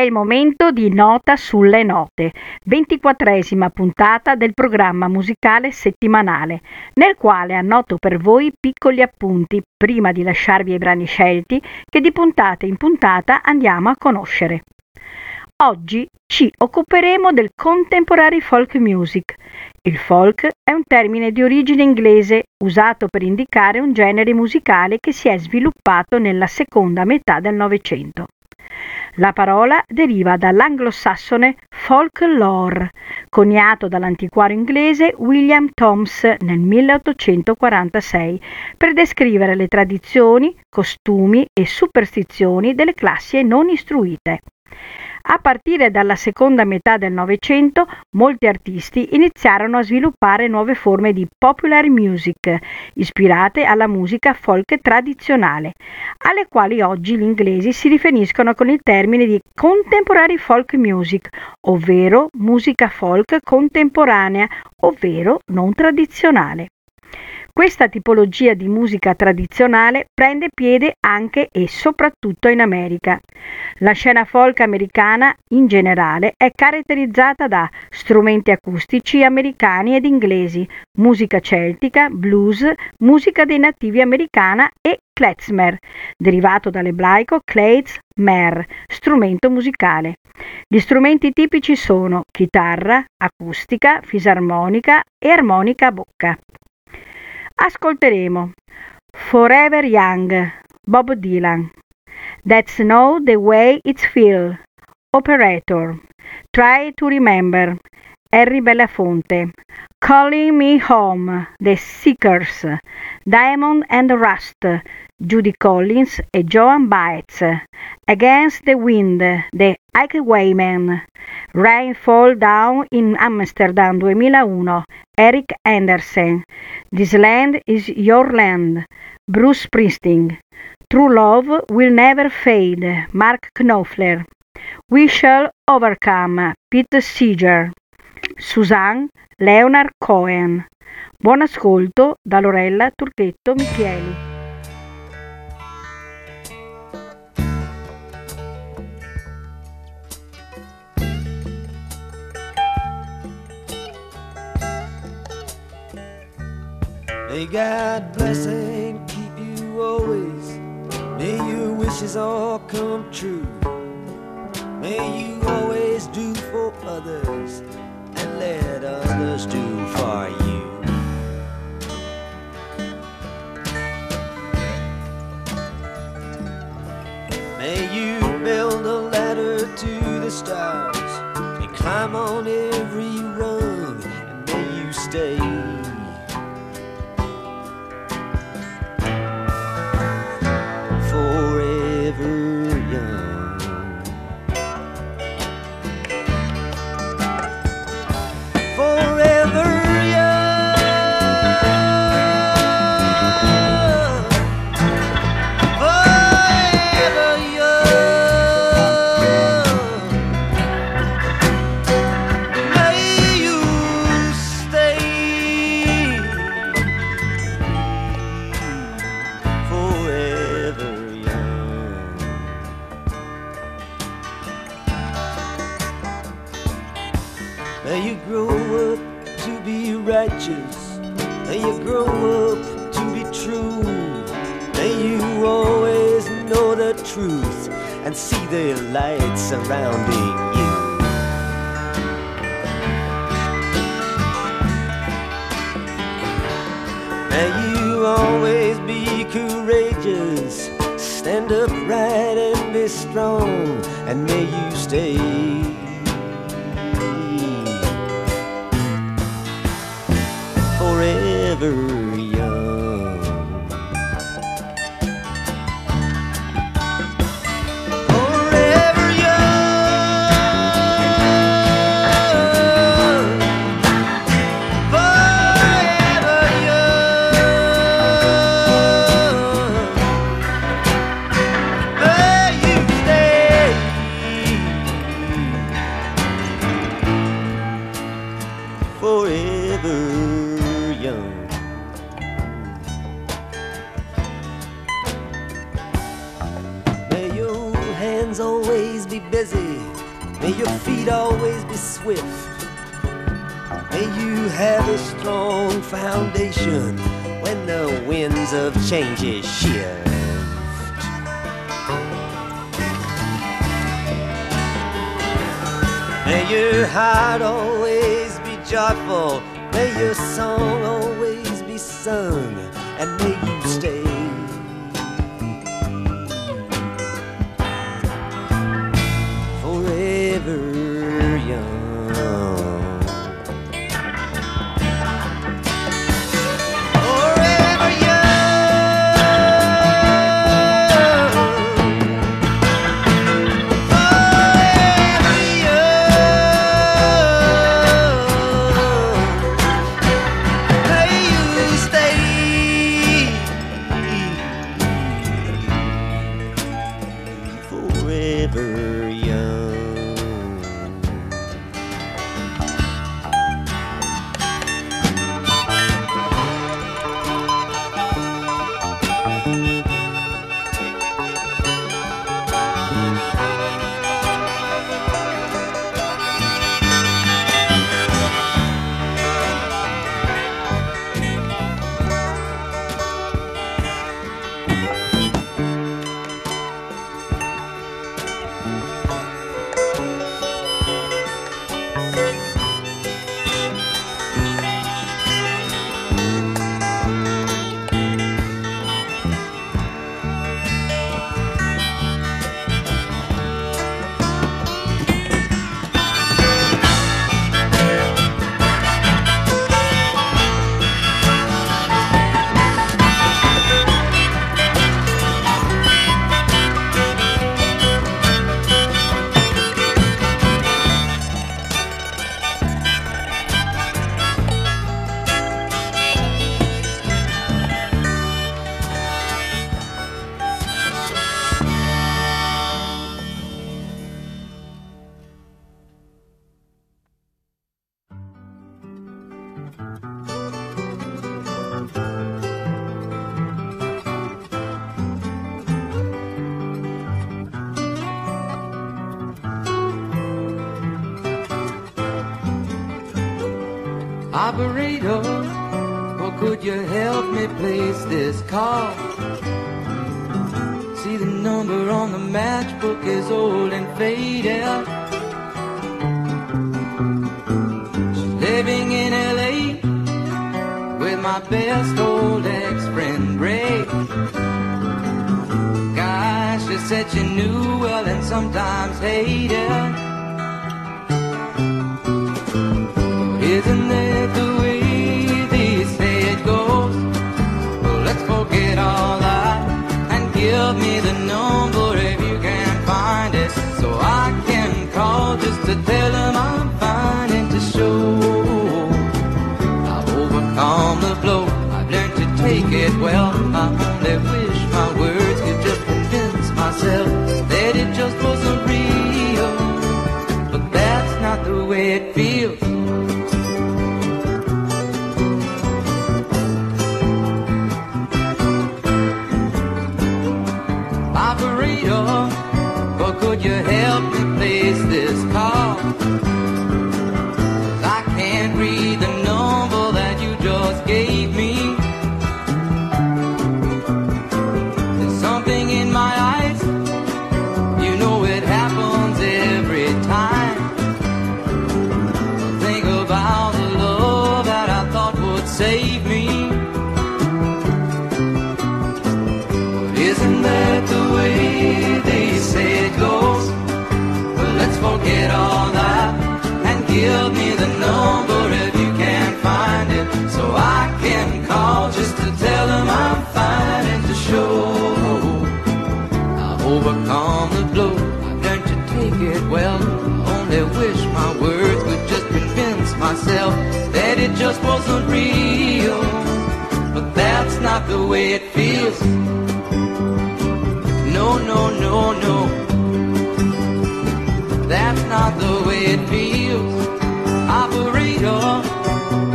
il momento di Nota sulle note, ventiquattresima puntata del programma musicale settimanale, nel quale annoto per voi piccoli appunti prima di lasciarvi i brani scelti che di puntata in puntata andiamo a conoscere. Oggi ci occuperemo del contemporary folk music. Il folk è un termine di origine inglese usato per indicare un genere musicale che si è sviluppato nella seconda metà del Novecento. La parola deriva dall'anglosassone folklore, coniato dall'antiquario inglese William Thoms nel 1846 per descrivere le tradizioni, costumi e superstizioni delle classi non istruite. A partire dalla seconda metà del Novecento, molti artisti iniziarono a sviluppare nuove forme di popular music, ispirate alla musica folk tradizionale, alle quali oggi gli inglesi si riferiscono con il termine di contemporary folk music, ovvero musica folk contemporanea, ovvero non tradizionale. Questa tipologia di musica tradizionale prende piede anche e soprattutto in America. La scena folk americana in generale è caratterizzata da strumenti acustici americani ed inglesi, musica celtica, blues, musica dei nativi americana e klezmer, derivato dall'ebraico kleitz mer, strumento musicale. Gli strumenti tipici sono chitarra, acustica, fisarmonica e armonica a bocca. Ascolteremo Forever Young, Bob Dylan. That's Know the Way It's Feel, Operator. Try to Remember, Harry Belafonte. Calling Me Home, The Seekers. Diamond and Rust, Judy Collins e Joan Baez. Against the Wind, The Highwaymen. Rain Fall Down in Amsterdam 2001, Eric Andersen. This Land is Your Land, Bruce Springsteen. True Love Will Never Fade, Mark Knopfler. We Shall Overcome, Pete Seeger. Suzanne, Leonard Cohen. Buon ascolto da Lorella Turchetto Michieli. May God bless and keep you always. May your wishes all come true. May you always do for others let others do for you. May you build a ladder to the stars and climb on every rung, and may you stay. light surrounding you. May you always be courageous, stand upright and be strong, and may you stay. Forever. May your song always be sung. And may you stay could you help me place this call? See the number on the matchbook is old and faded. She's living in LA with my best old ex-friend Ray. Gosh, she said she knew well and sometimes hated. Isn't it the way let's all that and give me the number if you can find it, so I can call just to tell them I'm fine and to show I've overcome the blow. I've learned to take it well. I just wasn't real. But that's not the way it feels. No, no, no, no. That's not the way it feels. Operator,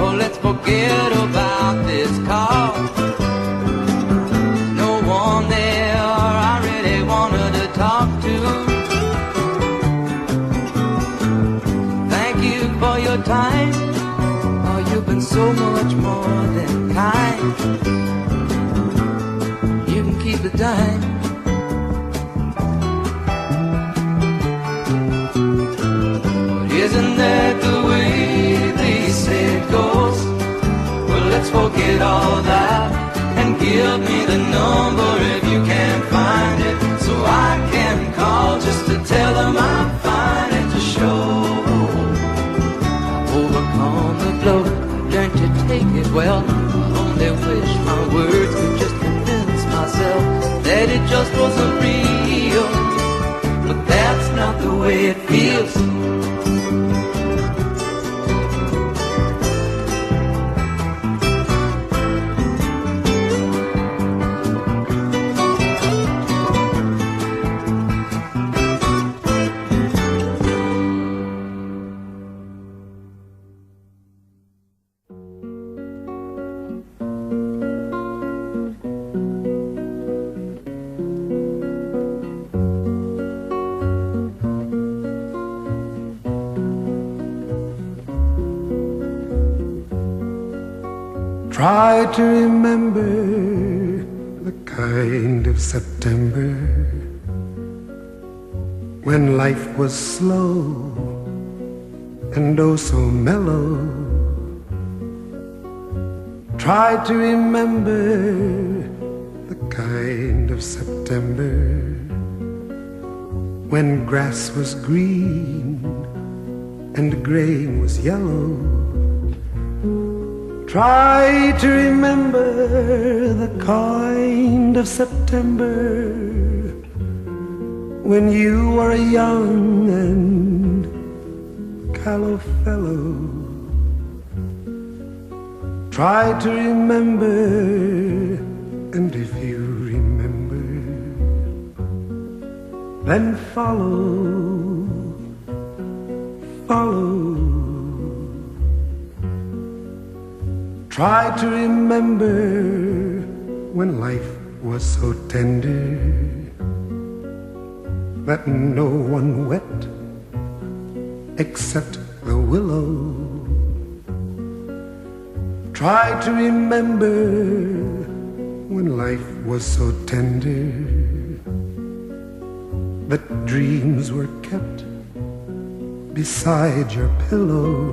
oh, let's forget about this call. So much more than kind. You can keep the time. But isn't that the way they say it goes? Well, let's forget all that and give me the number if you can't find it, so I can call just to tell them I'm that was slow and oh so mellow. Try to remember the kind of September when grass was green and grain was yellow. Try to remember the kind of September when you were a young and callow fellow. Try to remember, and if you remember, then follow, follow. Try to remember when life was so tender that no one wept except the willow. Try to remember when life was so tender that dreams were kept beside your pillow.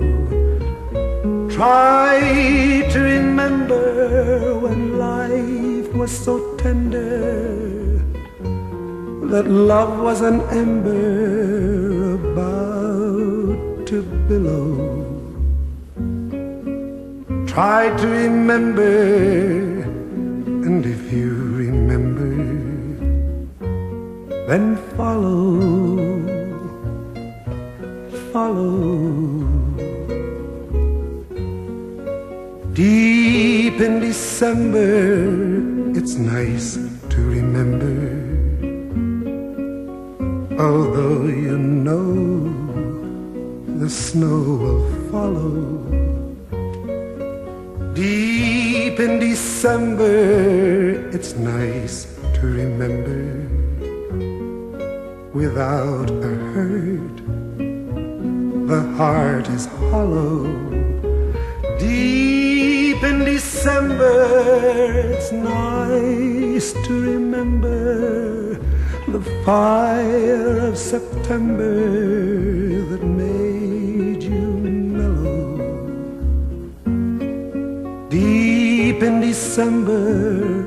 Try to remember when life was so tender that love was an ember about to billow. Try to remember, and if you remember, then follow, follow. Deep in December, it's nice to remember. Although you know the snow will follow. Deep in December, it's nice to remember. Without a hurt, the heart is hollow. Deep in December, it's nice to remember the fire of September that made you mellow. Deep in December,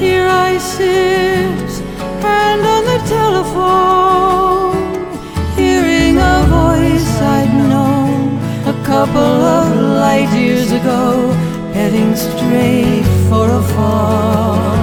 here I sit, hand on the telephone, hearing a voice I'd known a couple of light years ago, heading straight for a fall.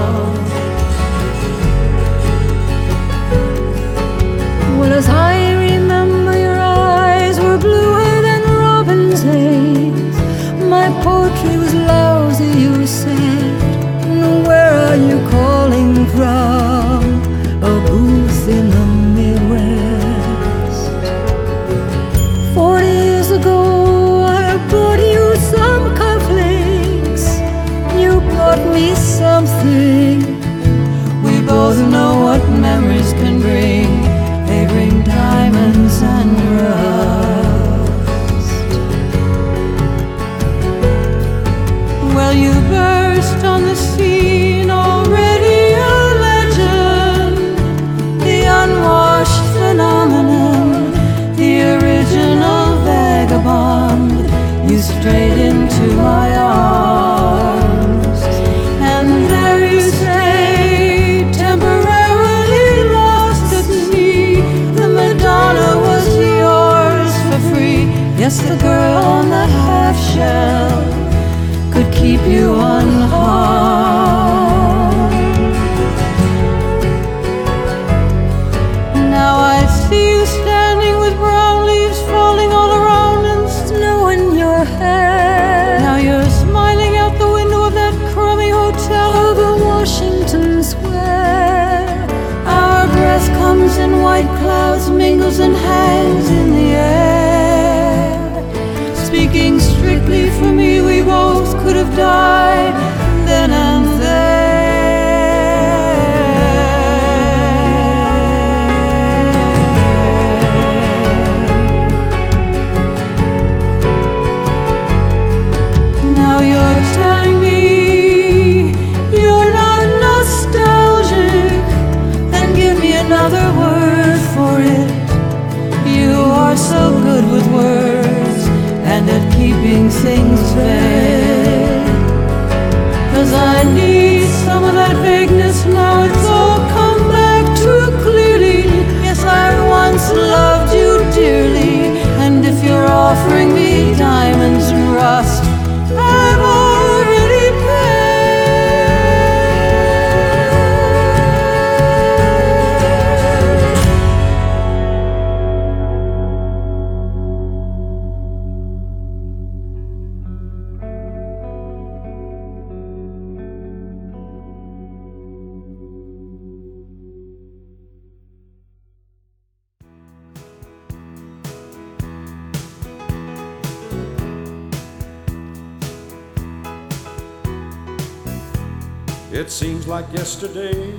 It seems like yesterday,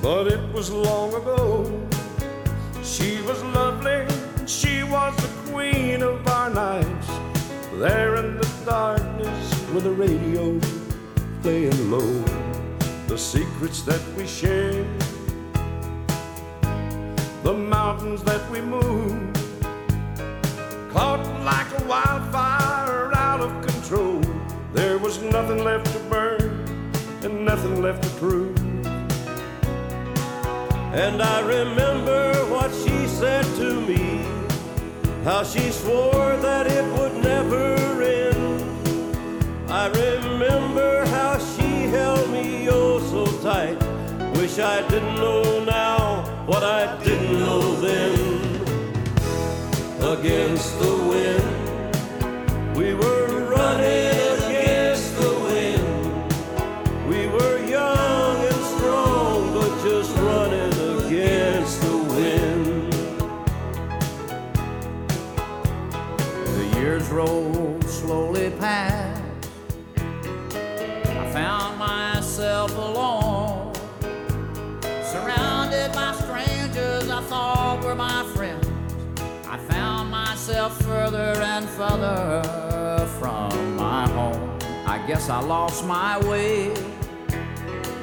but it was long ago. She was lovely, she was the queen of our nights. There in the darkness with the radio playing low, the secrets that we shared, the mountains that we moved, caught like nothing left to burn and nothing left to prove. And I remember what she said to me, how she swore that it would never end. I remember how she held me oh so tight. Wish I didn't know now what I didn't know then. Against the wind, we were myself alone, surrounded by strangers I thought were my friends. I found myself further and further from my home. I guess I lost my way.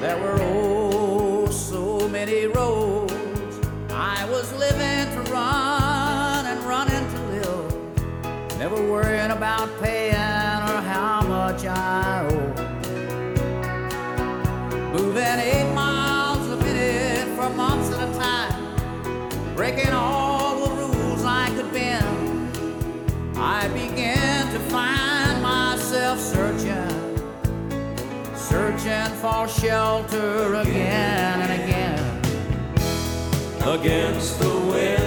There were oh so many roads. I was living to run and running to live, never worrying about paying or how much I owe. Breaking all the rules I could bend. I began to find myself searching searching for shelter again and again. against the wind.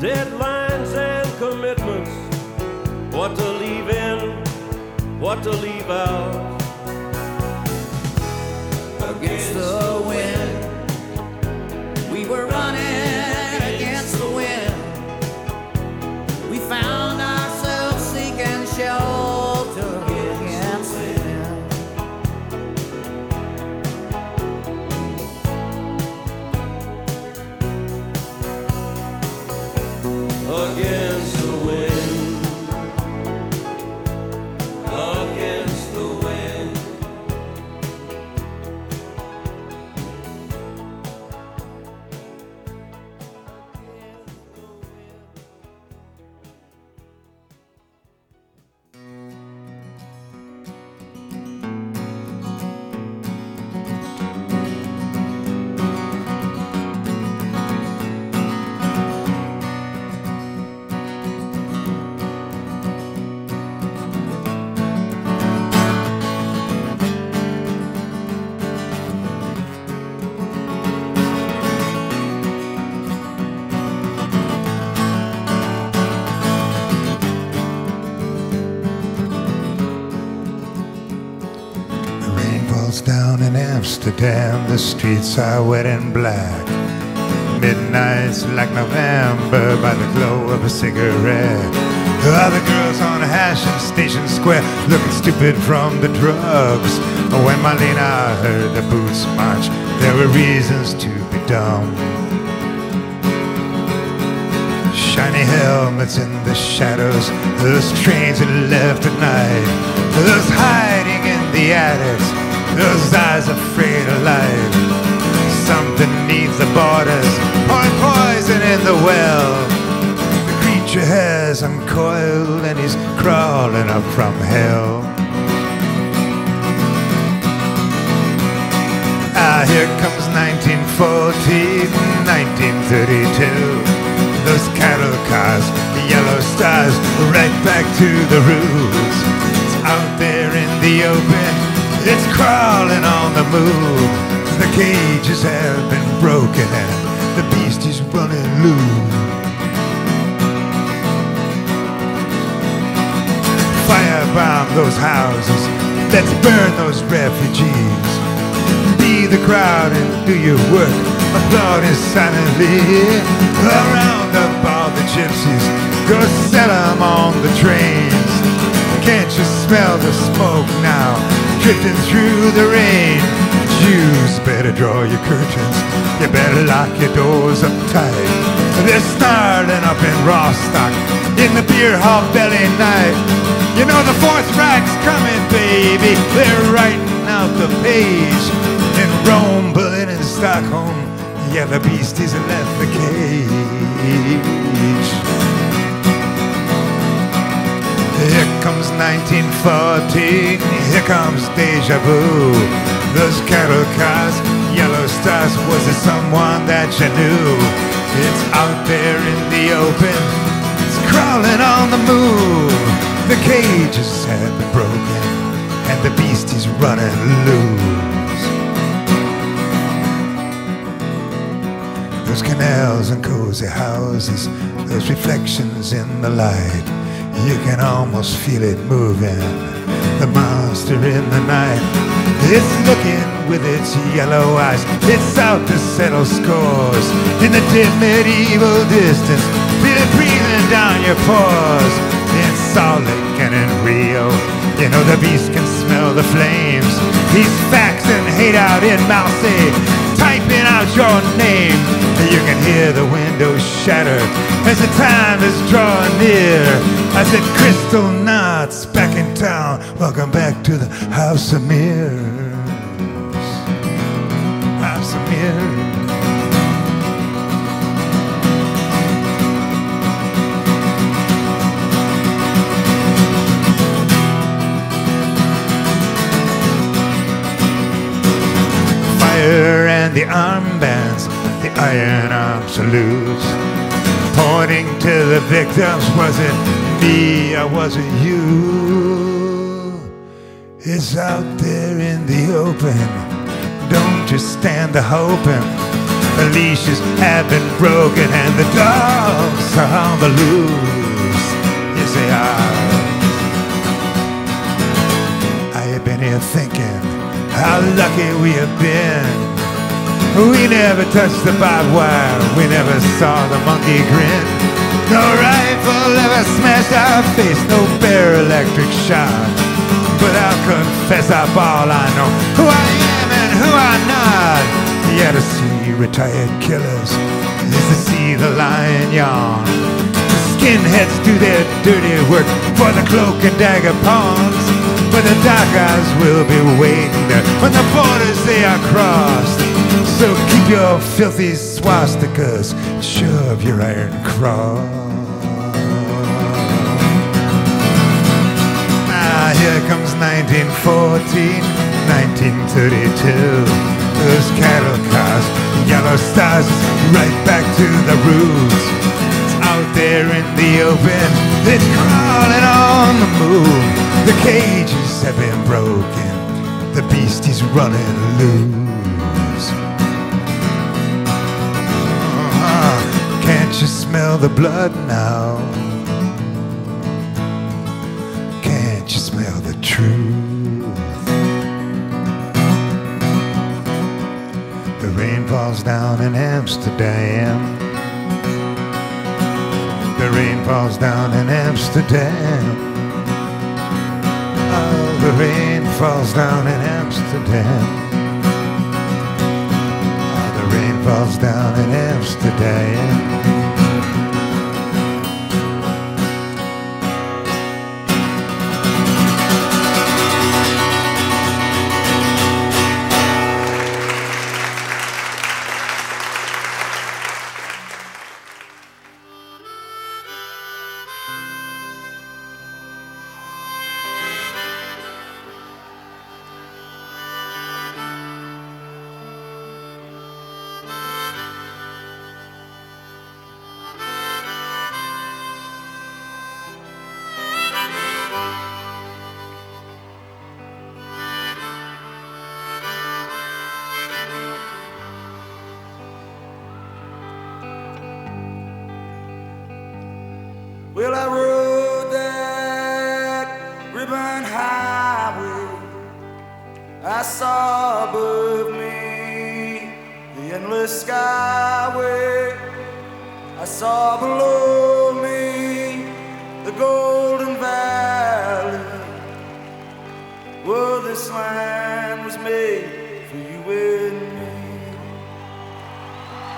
Deadlines and commitments. What to leave in, what to leave out. Against the Amsterdam, the streets are wet and black. Midnight's like November by the glow of a cigarette. Other girls on hash in Station Square looking stupid from the drugs. When Marlena heard the boots march, there were reasons to be dumb. Shiny helmets in the shadows, those trains that left at night, those hiding in the attics, those eyes afraid of life. Something needs the borders, pouring poison in the well. The creature has uncoiled and he's crawling up from hell. Ah, here comes 1914, 1932. Those cattle cars, the yellow stars, right back to the roots. It's out there in the open, it's crawling on the move. The cages have been broken and the beast is running loose. Firebomb those houses, let's burn those refugees. Be the crowd and do your work, is silently. Around up all the gypsies, go sell 'em on the trains. Can't you smell the smoke now, drifting through the rain? Jews, better draw your curtains, you better lock your doors up tight. They're snarling up in Rostock, in the beer hall belly night. You know the Fourth Reich's coming, baby. They're writing out the page. In Rome, Berlin, and Stockholm, yeah, the beast has left the cage. Here comes 1914, here comes deja vu. Those cattle cars, yellow stars, was it someone that you knew? It's out there in the open, it's crawling on the move. The cages have been broken, and the beast is running loose. Those canals and cozy houses, those reflections in the light. You can almost feel it moving. The monster in the night. It's looking with its yellow eyes. It's out to settle scores. In the dim medieval distance, feel it breathing down your pores. In Salt Lake and in Rio, you know the beast can smell the flames. He's faxing hate out in Marseille, typing out your name. You can hear the windows shatter as the time is drawing near. I said, Crystal Knots back in town. Welcome back to the House of Mirrors. House of Mirrors. Armbands, the iron arm salutes. Pointing to the victims, was it me or was it you? It's out there in the open. Don't just stand there hoping. The leashes have been broken and the dogs are on the loose. Yes, they are. I have been here thinking how lucky we have been. We never touched the barbed wire, we never saw the monkey grin. No rifle ever smashed our face, no bare electric shock. But I'll confess up all I know, who I am and who I'm not. Yeah, to see retired killers is to see the lion yawn. The skinheads do their dirty work for the cloak and dagger pawns. But the dark eyes will be waiting there when the borders they are crossed. So keep your filthy swastikas, shove your iron cross. Ah, here comes 1914, 1932. Those cattle cars, yellow stars, right back to the roots. It's out there in the open, it's crawling on the moon. The cages have been broken, the beast is running loose. Smell the blood now? Can't you smell the truth? The rain falls down in Amsterdam. The rain falls down in Amsterdam. Oh, the rain falls down in Amsterdam. Oh, the rain falls down in Amsterdam. Skyway. I saw below me the golden valley. Well, this land was made for you and me.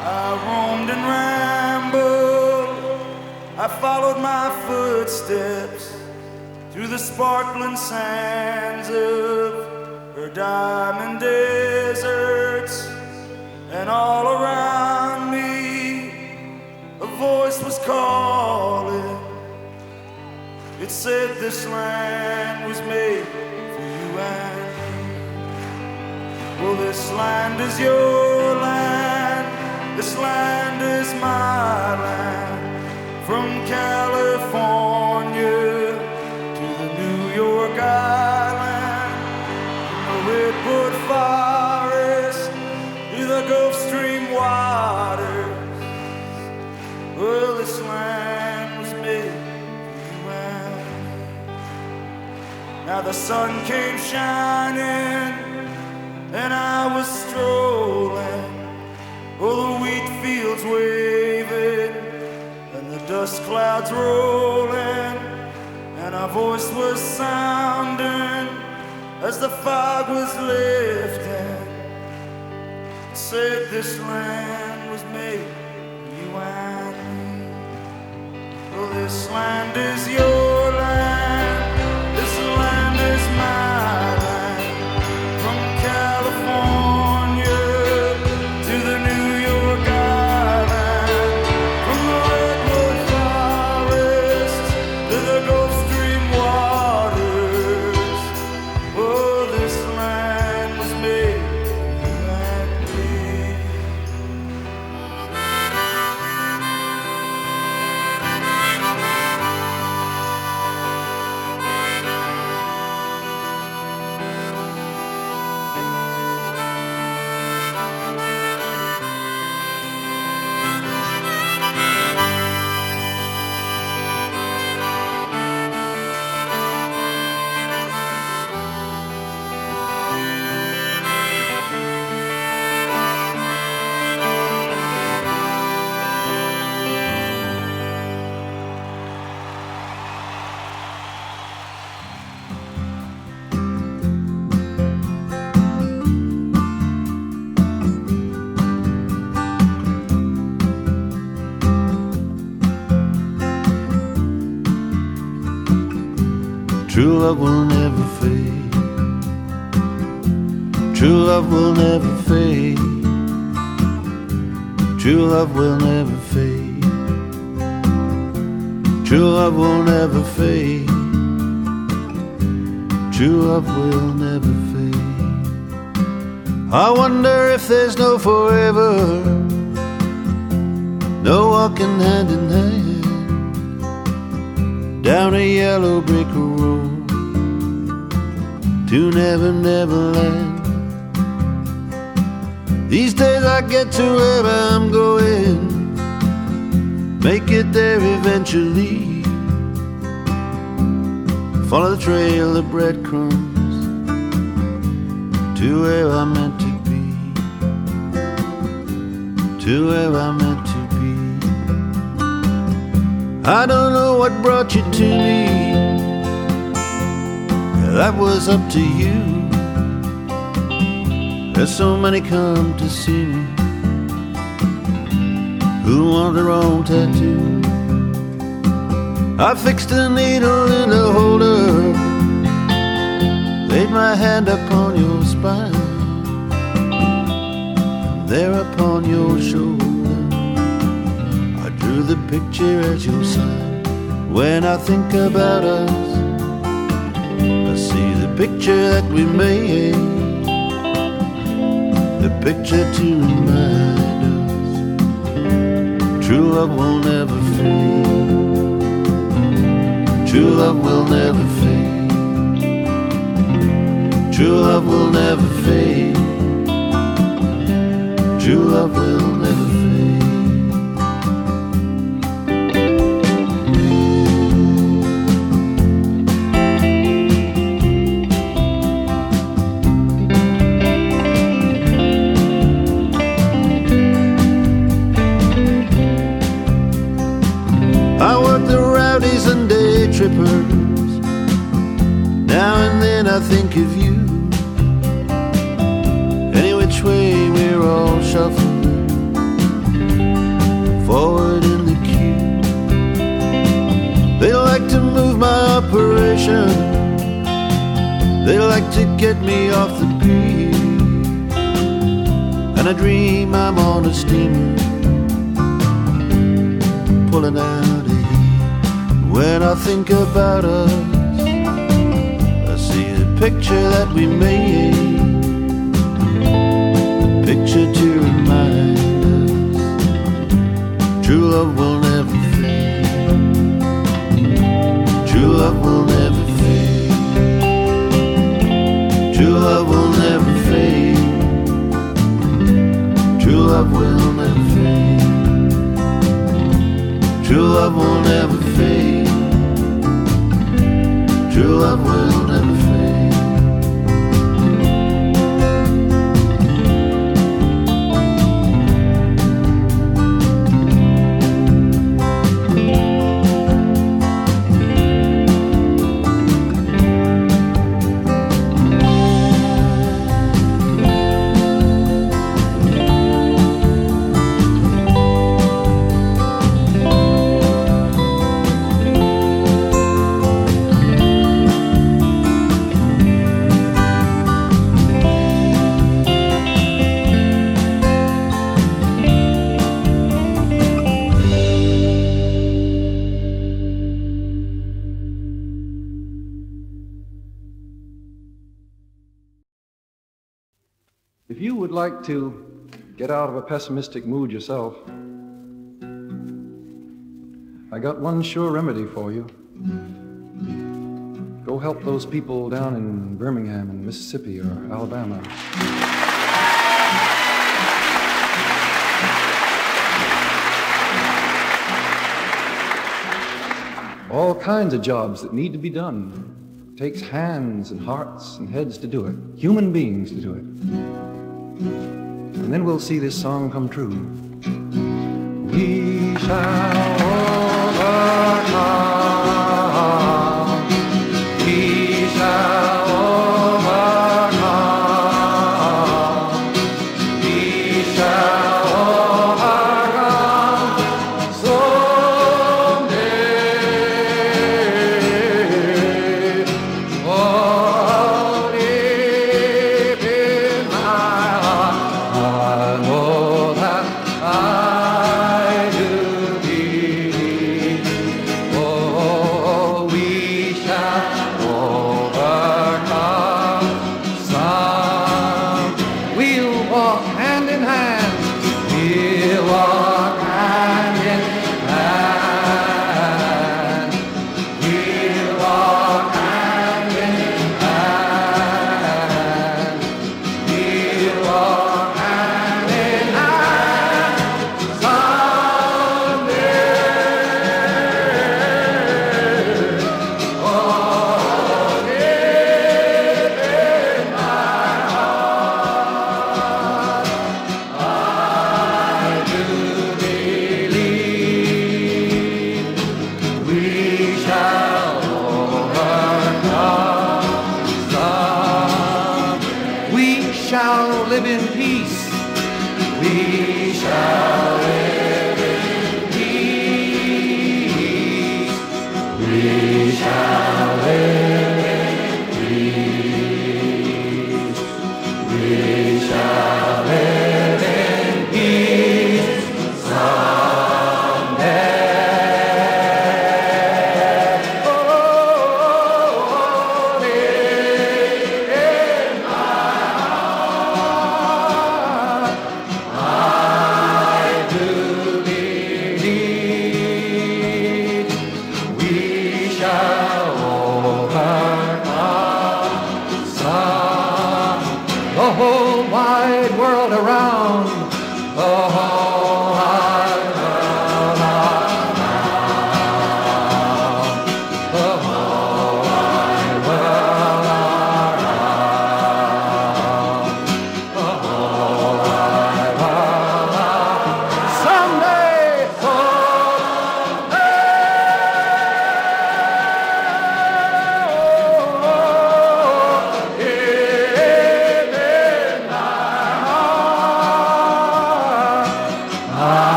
I roamed and rambled. I followed my footsteps through the sparkling sands of her diamond deserts, and all around me a voice was calling. It said, This land was made for you and me. Well, this land is your land, this land is my land. From California to the New York Island, The sun came shining, and I was strolling. Oh, the wheat fields waving, and the dust clouds rolling, and our voice was sounding as the fog was lifting. Said this land was made for you and me. Well, this land is your True love will never fade. True love will never fade. True love will never fade. I wonder if there's no forever. No walking hand in hand down a yellow brick road to Never Never Land. These days I get to where I'm going, make it there eventually. Follow the trail of breadcrumbs to where I'm meant to be, to where I'm meant to be. I don't know what brought you to me. That was up to you. There's so many come to see me who want their own tattoo. I fixed a needle in a holder, laid my hand upon your spine, and there upon your shoulder. I drew the picture at your side. When I think about us, I see the picture that we made. Picture to remind us true love will never fade. True love will never fade. True love will never fade. True love will trippers. Now and then I think of you. Any which way we're all shuffling forward in the queue. They like to move my operation. They like to get me off the beat. And I dream I'm on a steamer pulling out. When I think about us, I see the picture that we made. Picture to remind us true love will never fade. True love will never fade. True love will never fade. True love will never fade. True love will never fade. True love will like to get out of a pessimistic mood yourself, I got one sure remedy for you. Go help those people down in Birmingham and Mississippi or Alabama. All kinds of jobs that need to be done. Takes hands and hearts and heads to do it. Human beings to do it. And then we'll see this song come true. We shall overcome.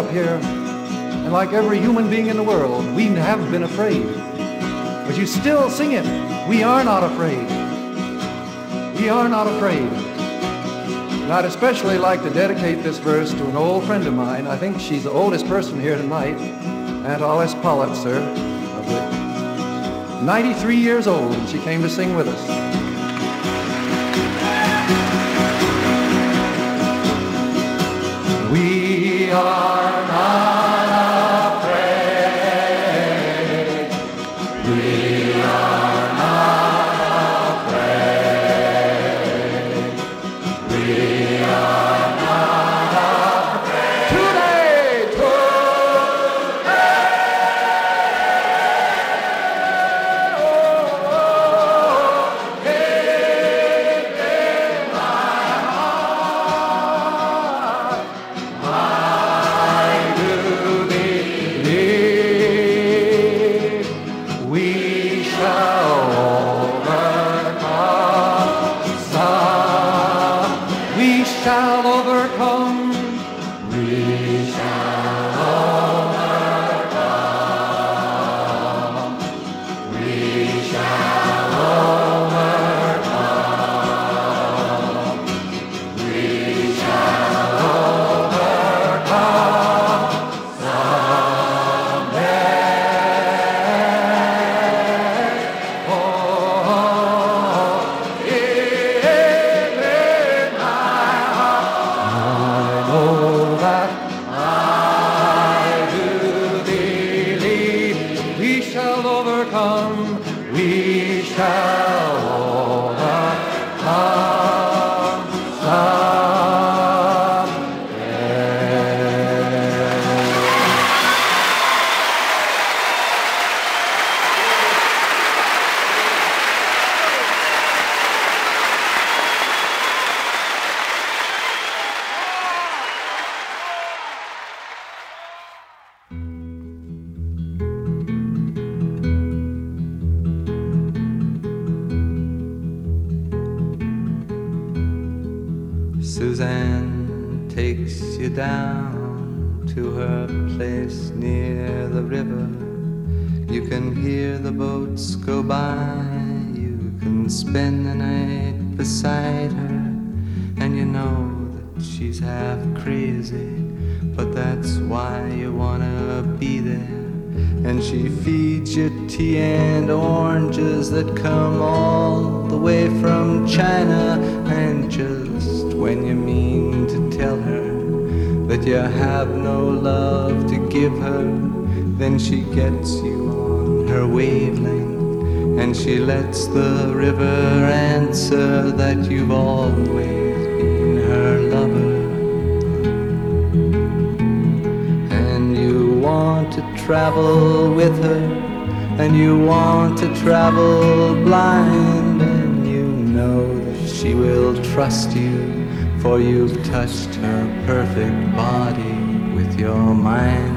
Up here, and like every human being in the world, we have been afraid. But you still sing it. We are not afraid. We are not afraid. And I'd especially like to dedicate this verse to an old friend of mine. I think she's the oldest person here tonight, Aunt Alice Pollitzer, of 93 years old, and she came to sing with us. Are gets you on her wavelength. And she lets the river answer that you've always been her lover. And you want to travel with her, and you want to travel blind, and you know that she will trust you, for you've touched her perfect body with your mind.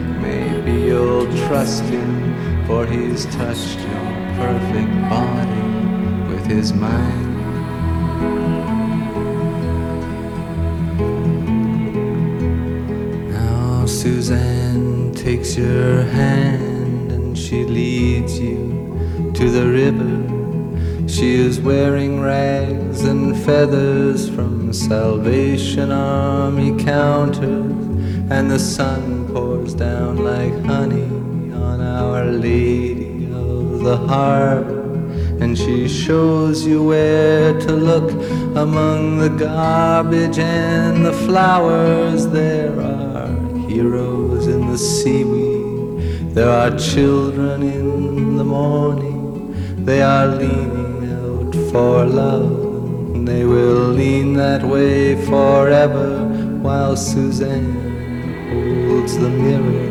trust him, for he's touched your perfect body with his mind. Now Suzanne takes your hand and she leads you to the river. She is wearing rags and feathers from Salvation Army counters, and the sun pours down like honey Lady of the Harbor. And she shows you where to look among the garbage and the flowers. There are heroes in the seaweed, there are children in the morning, they are leaning out for love. And They will lean that way forever while Suzanne holds the mirror.